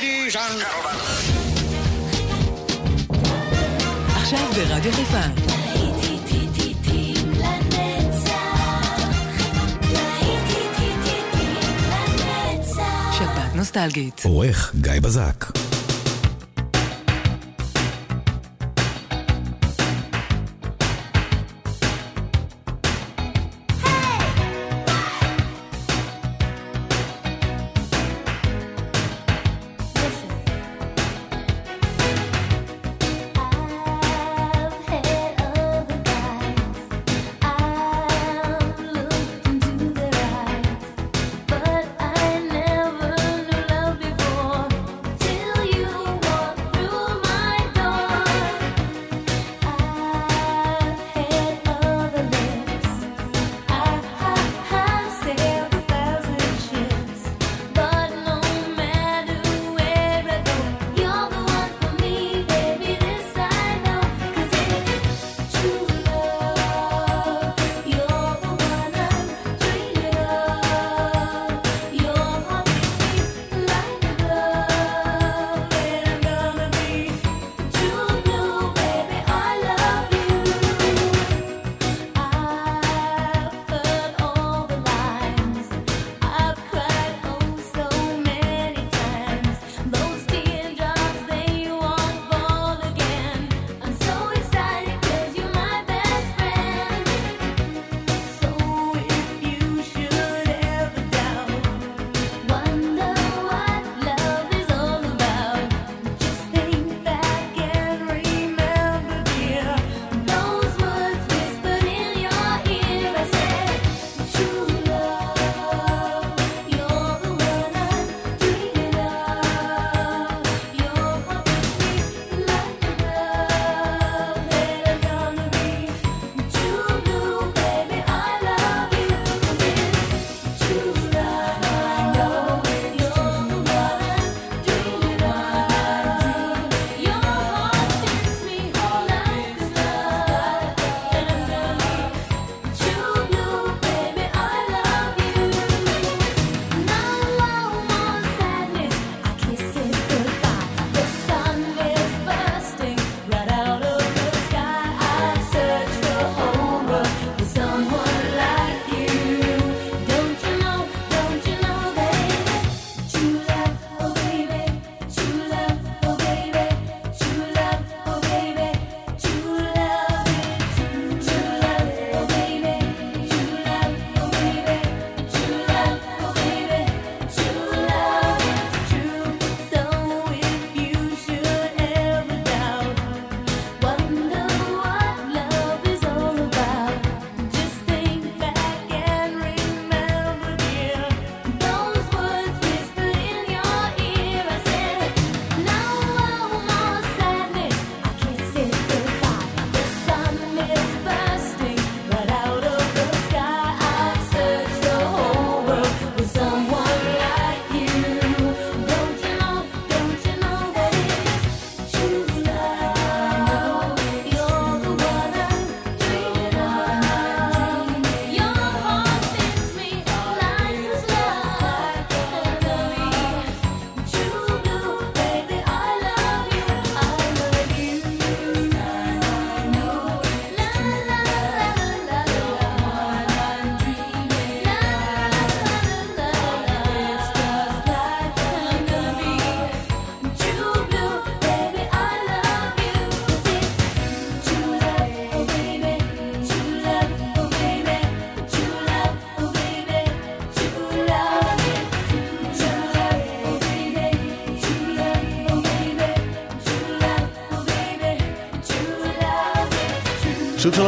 ladies and gentlemen. עכשיו ברדיו חיפה. שבת נוסטלגית. עורך גיא בזק.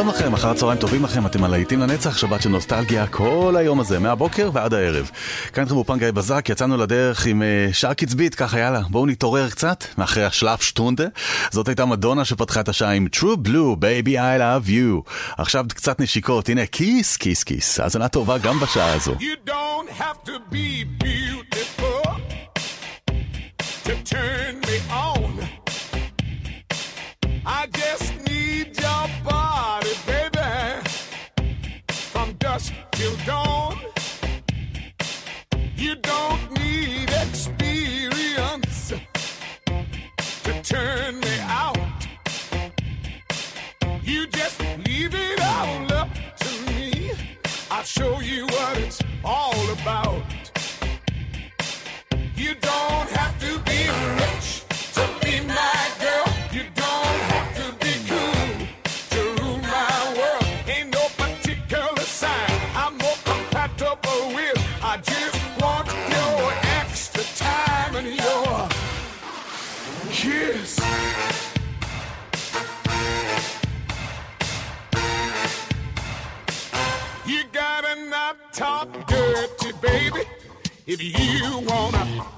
שלום לכם, אחר הצהריים טובים לכם, אתם הלהיטים לנצח, שבת של נוסטלגיה כל היום הזה, מהבוקר ועד הערב. כאן איתכם באופן גיא בזק, יצאנו לדרך עם uh, שעה קצבית, ככה יאללה, בואו נתעורר קצת, מאחרי השלאפ שטונדה. זאת הייתה מדונה שפתחה את השעה עם True Blue, Baby I Love You. עכשיו קצת נשיקות, הנה כיס, כיס, כיס. האזנה טובה גם בשעה הזו. You don't have to be beautiful to turn me on. I just You don't need experience to turn me out. You just leave it all up to me. I'll show you what it's all about. You don't have to be. If you wanna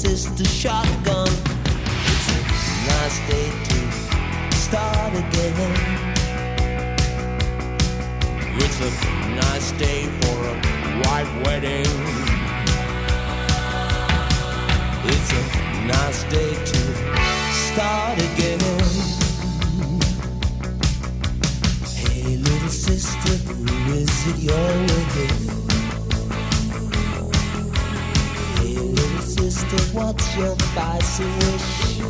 sister shotgun. It's a nice day to start again. It's a nice day for a white wedding. It's a nice day to start again. Hey, little sister, who is it you're with? wonder what's your vice wish.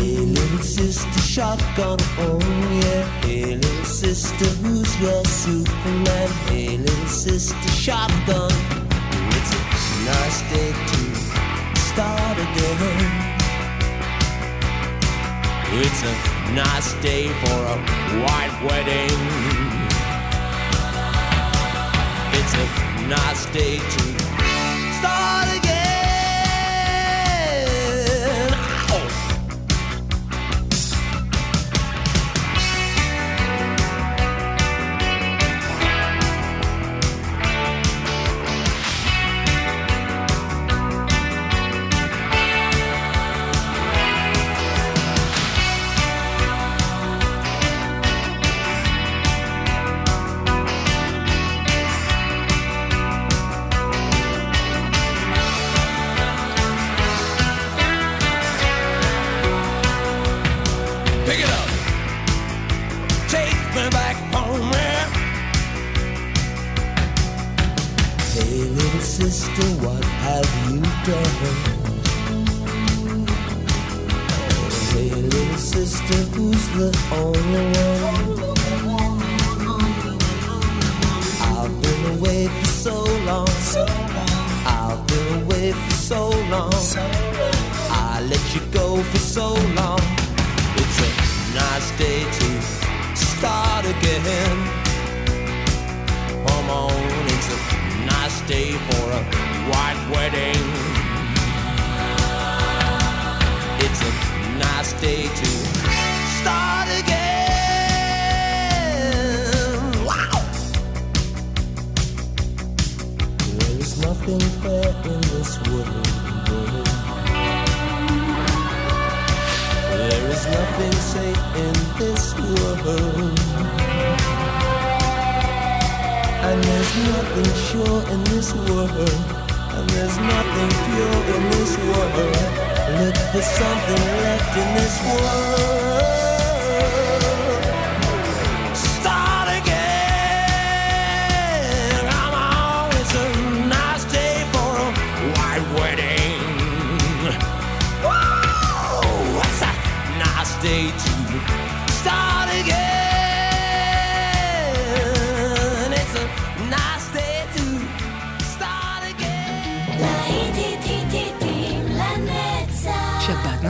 Little sister, shotgun, oh yeah. Hey, little sister, who's your Superman? Hey, little sister, shotgun. It's a nice day to start again. It's a nice day for a white wedding. It's a nice day to sister, what have you done? Hey, little sister, who's the only one? I've been away for so long. I've been away for so long. I let you go for so long. It's a nice day to start again. Come on, it's a day for a white wedding. It's a nice day to start again. Wow! There is nothing fair in this world. There is nothing safe in this world. And there's nothing sure in this world. And there's nothing pure in this world. Look for something left in this world. Start again. On, it's a nice day for a white wedding. Whoa, it's a nice day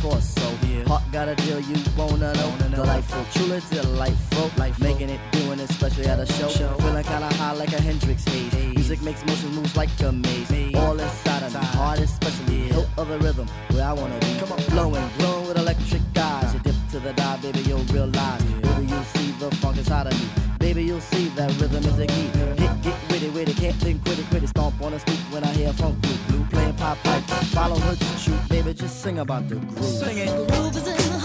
This torso. Heart got a deal you wanna know. Delightful, truly delightful. Life making it, doing it, especially at a show. Feeling kinda high like a Hendrix haze. Music makes motion moves like a maze. All inside of me, heart especially. Hilt of the rhythm, where I wanna be. Come on, flowing, glowing with electric eyes. Uh. You dip to the dive, baby, you'll realize. Baby, you'll see the funk inside of me. Baby, you'll see that rhythm is the key. Hit, get witty, witty, can't think, quit it, quit it. Stomp on the stoop when I hear funk blue, blue pipe. Follow her to shoot, baby, just sing about the groove. Sing it. Groove is in the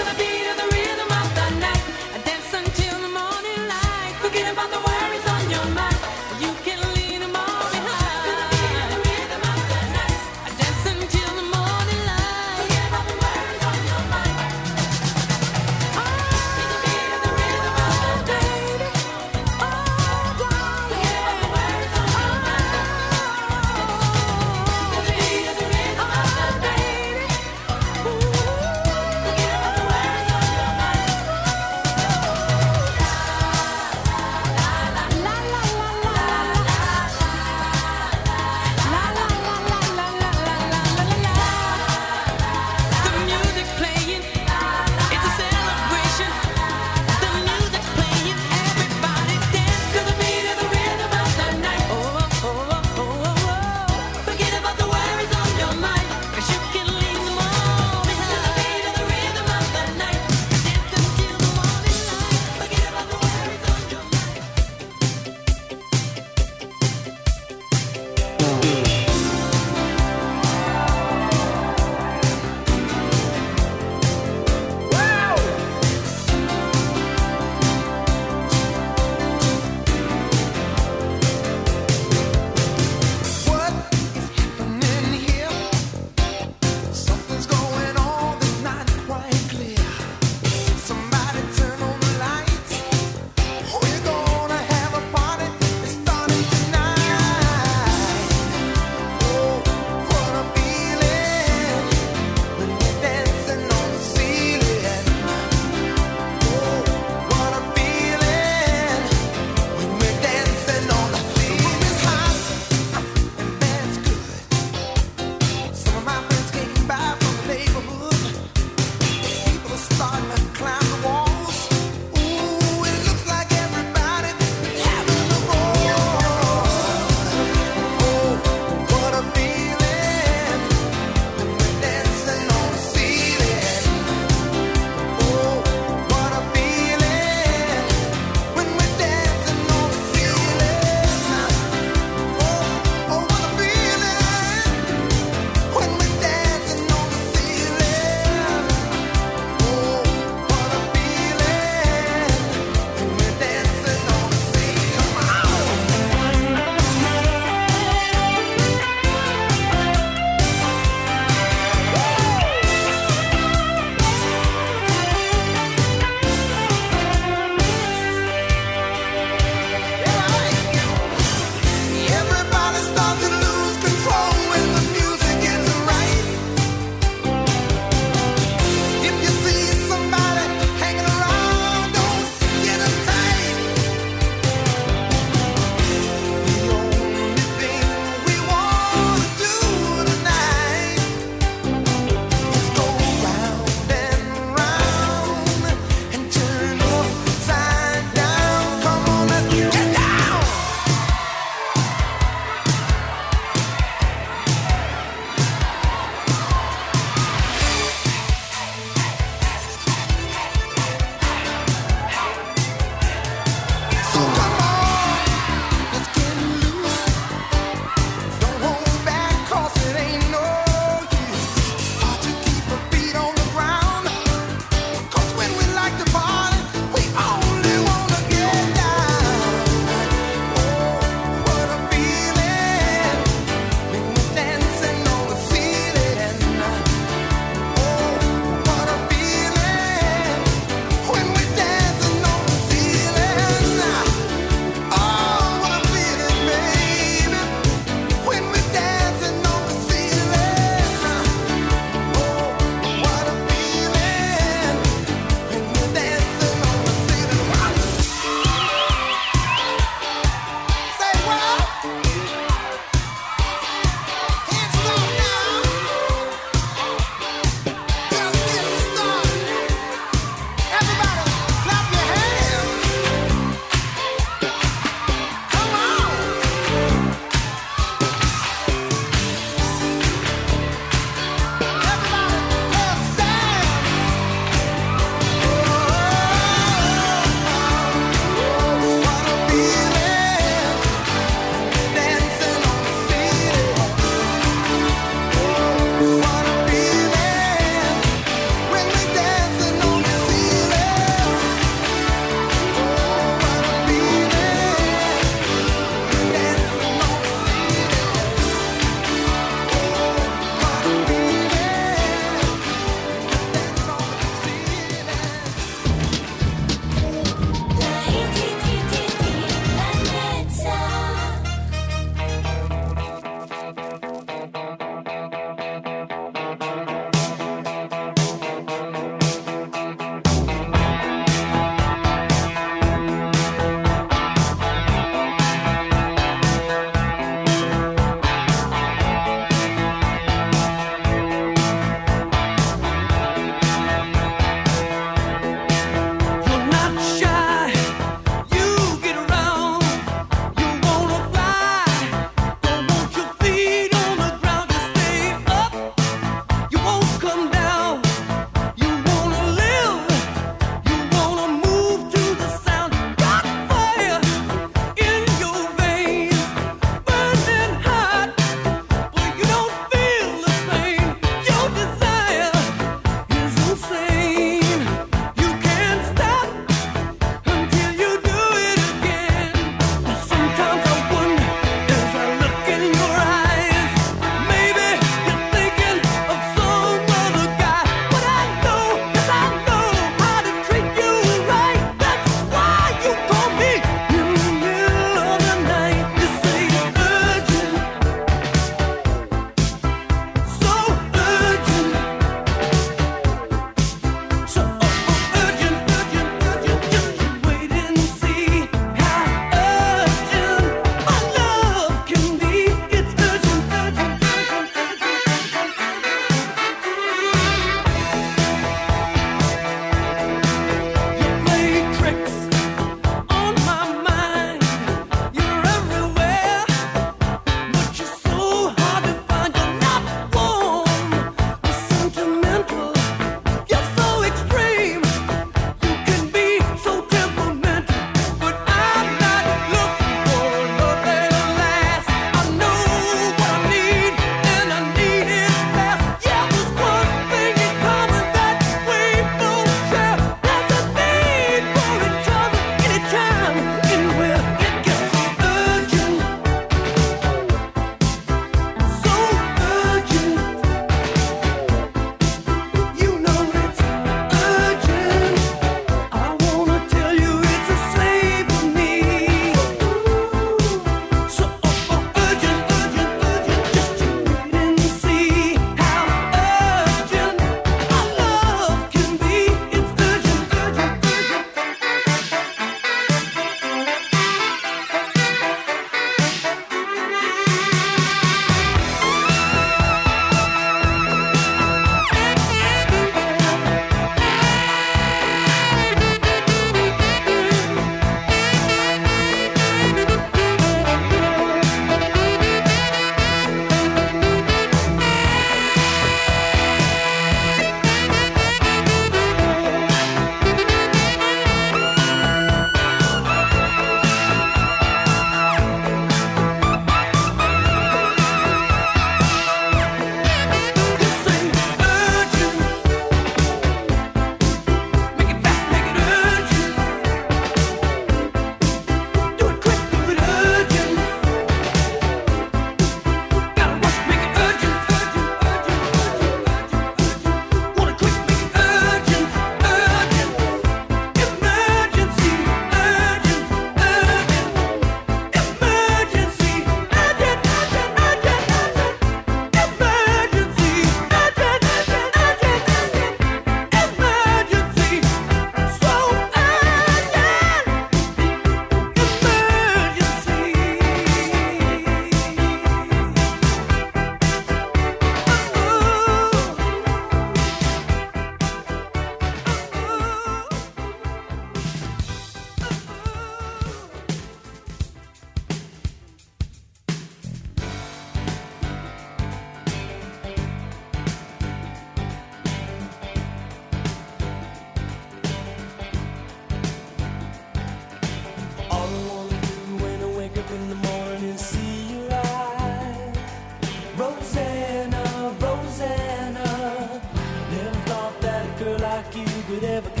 ever.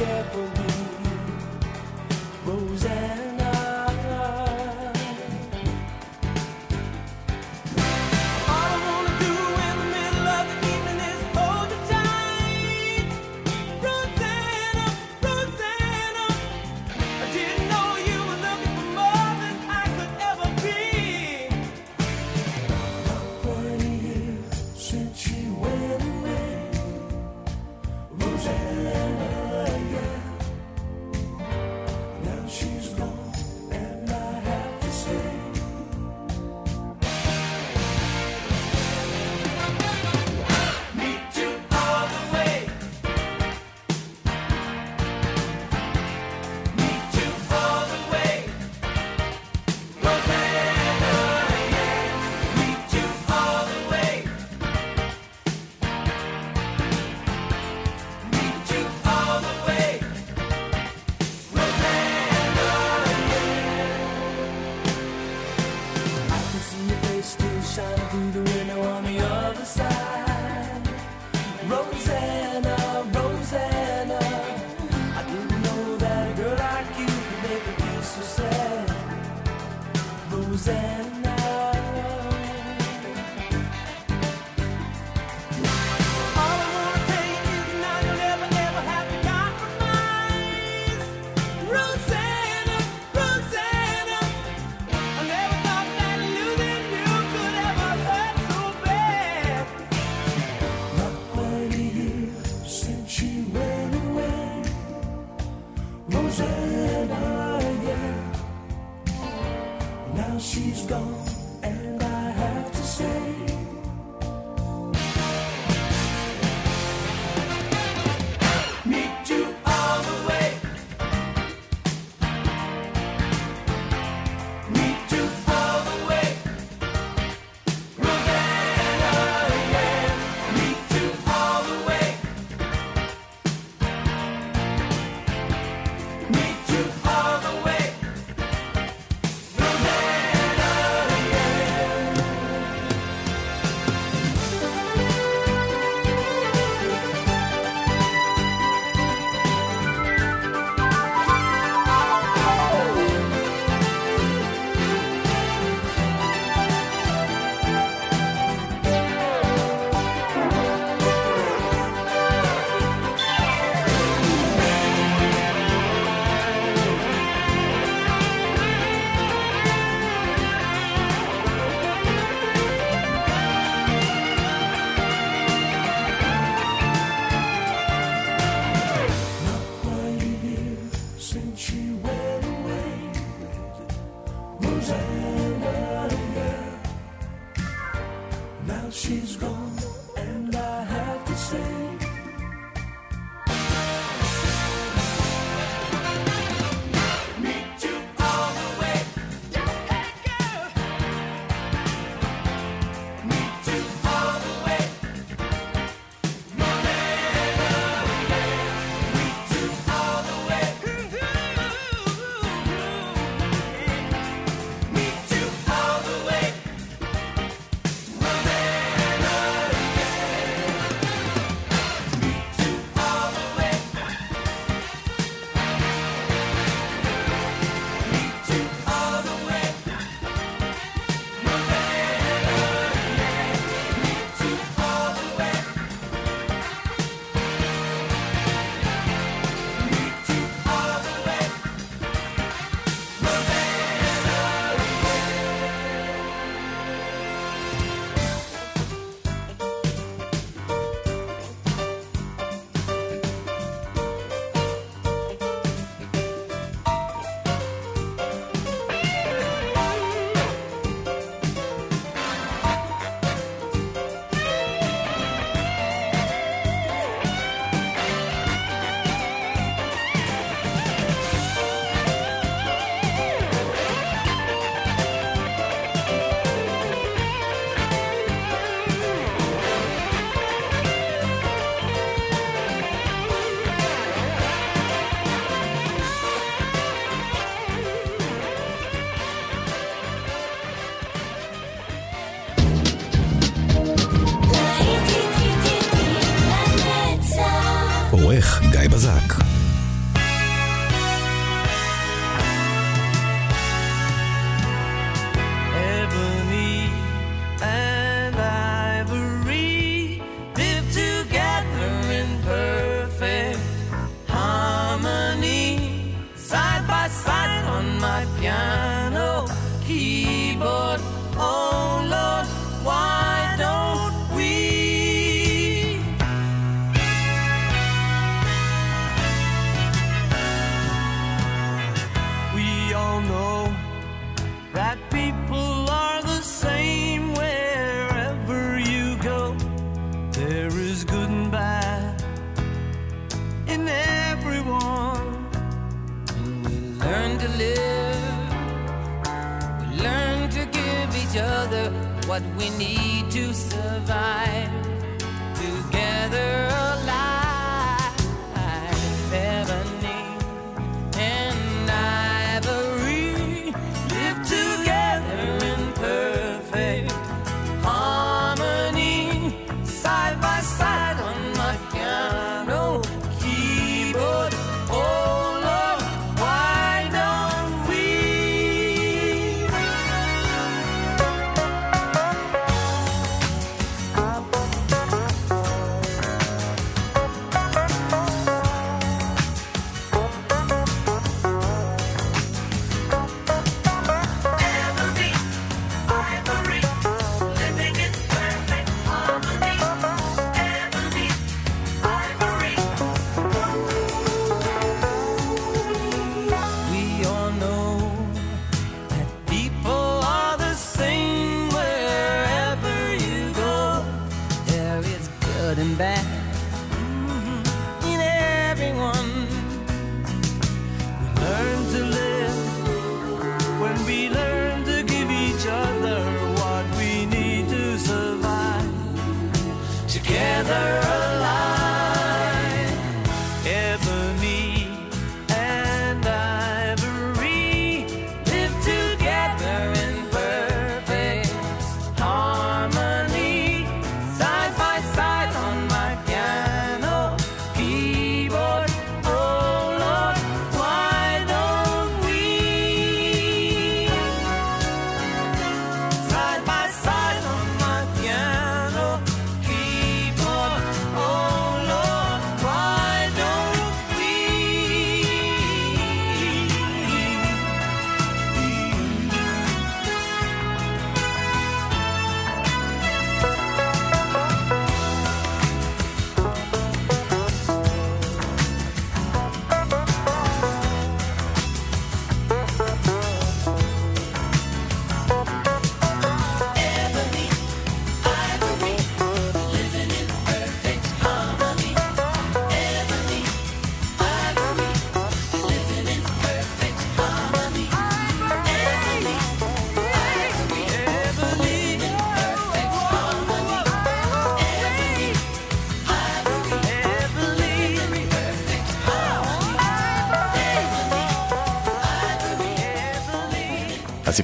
What we need to survive.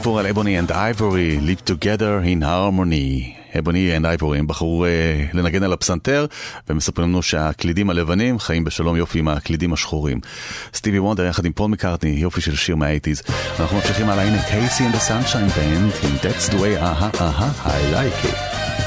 הסיפור על אבוני אנד אייבורי, Live Together in Harmony. אבוני אנד אייבורי, הם בחרו uh, לנגן על הפסנתר, ומספרים לנו שהקלידים הלבנים חיים בשלום יופי עם הקלידים השחורים. סטיבי וונדר יחד עם פול מקארטני, יופי של שיר מהאייטיז. אנחנו ממשיכים הלאה, הנה קייסי the Sunshine Band, עם That's the way, אהה, אהה, I like it.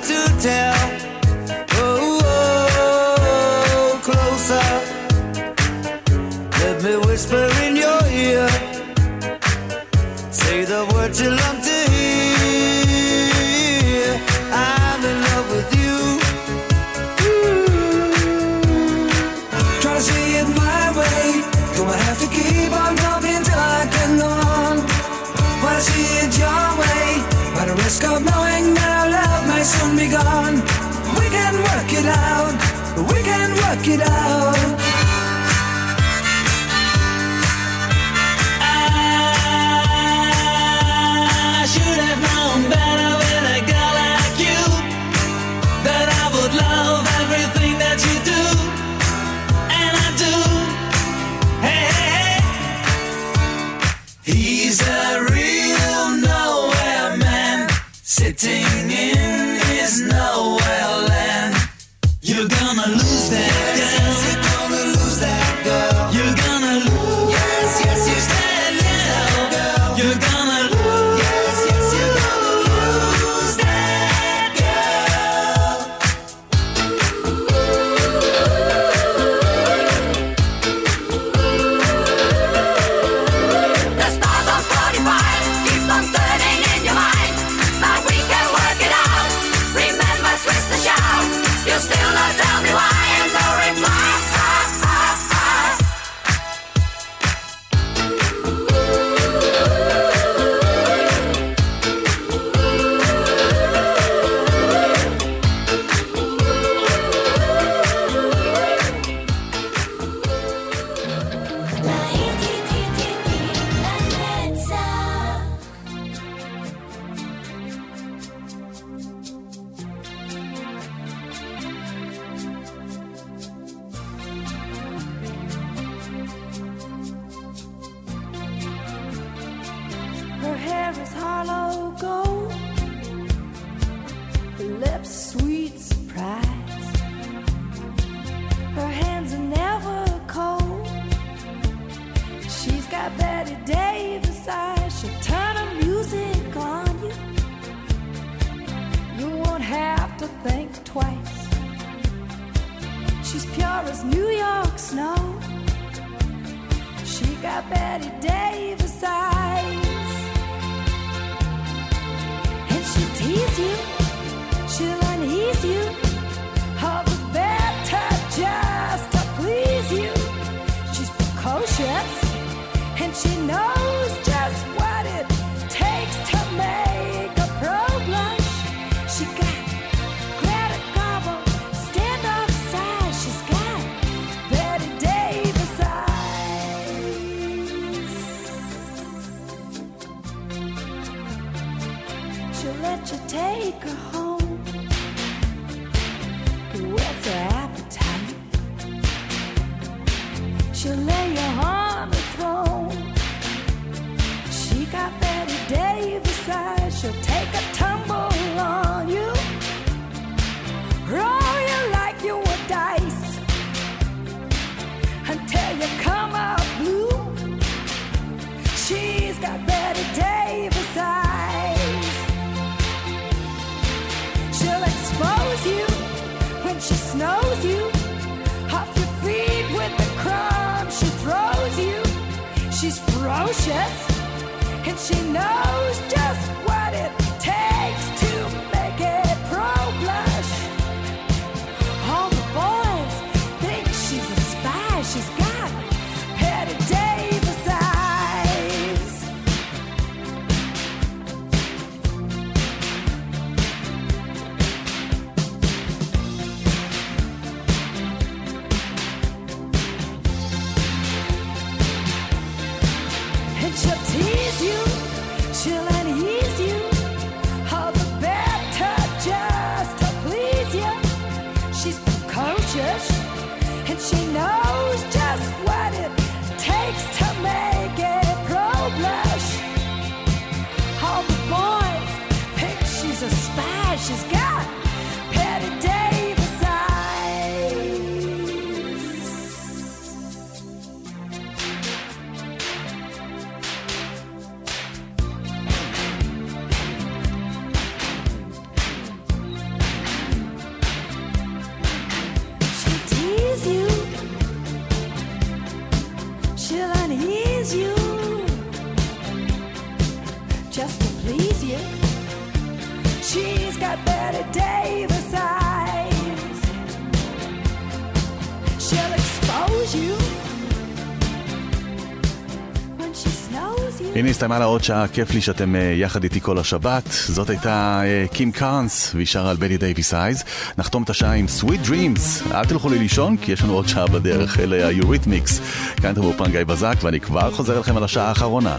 הסתיימה לה עוד שעה, כיף לי שאתם אה, יחד איתי כל השבת. זאת הייתה אה, קים קארנס, והיא שרה על בדי דייוויס אייז. נחתום את השעה עם Sweet Dreams. אל תלכו לי לישון, כי יש לנו עוד שעה בדרך. אלה היוריתמיקס. כאן אתם באופן גיא בזק, ואני כבר חוזר לכם על השעה האחרונה.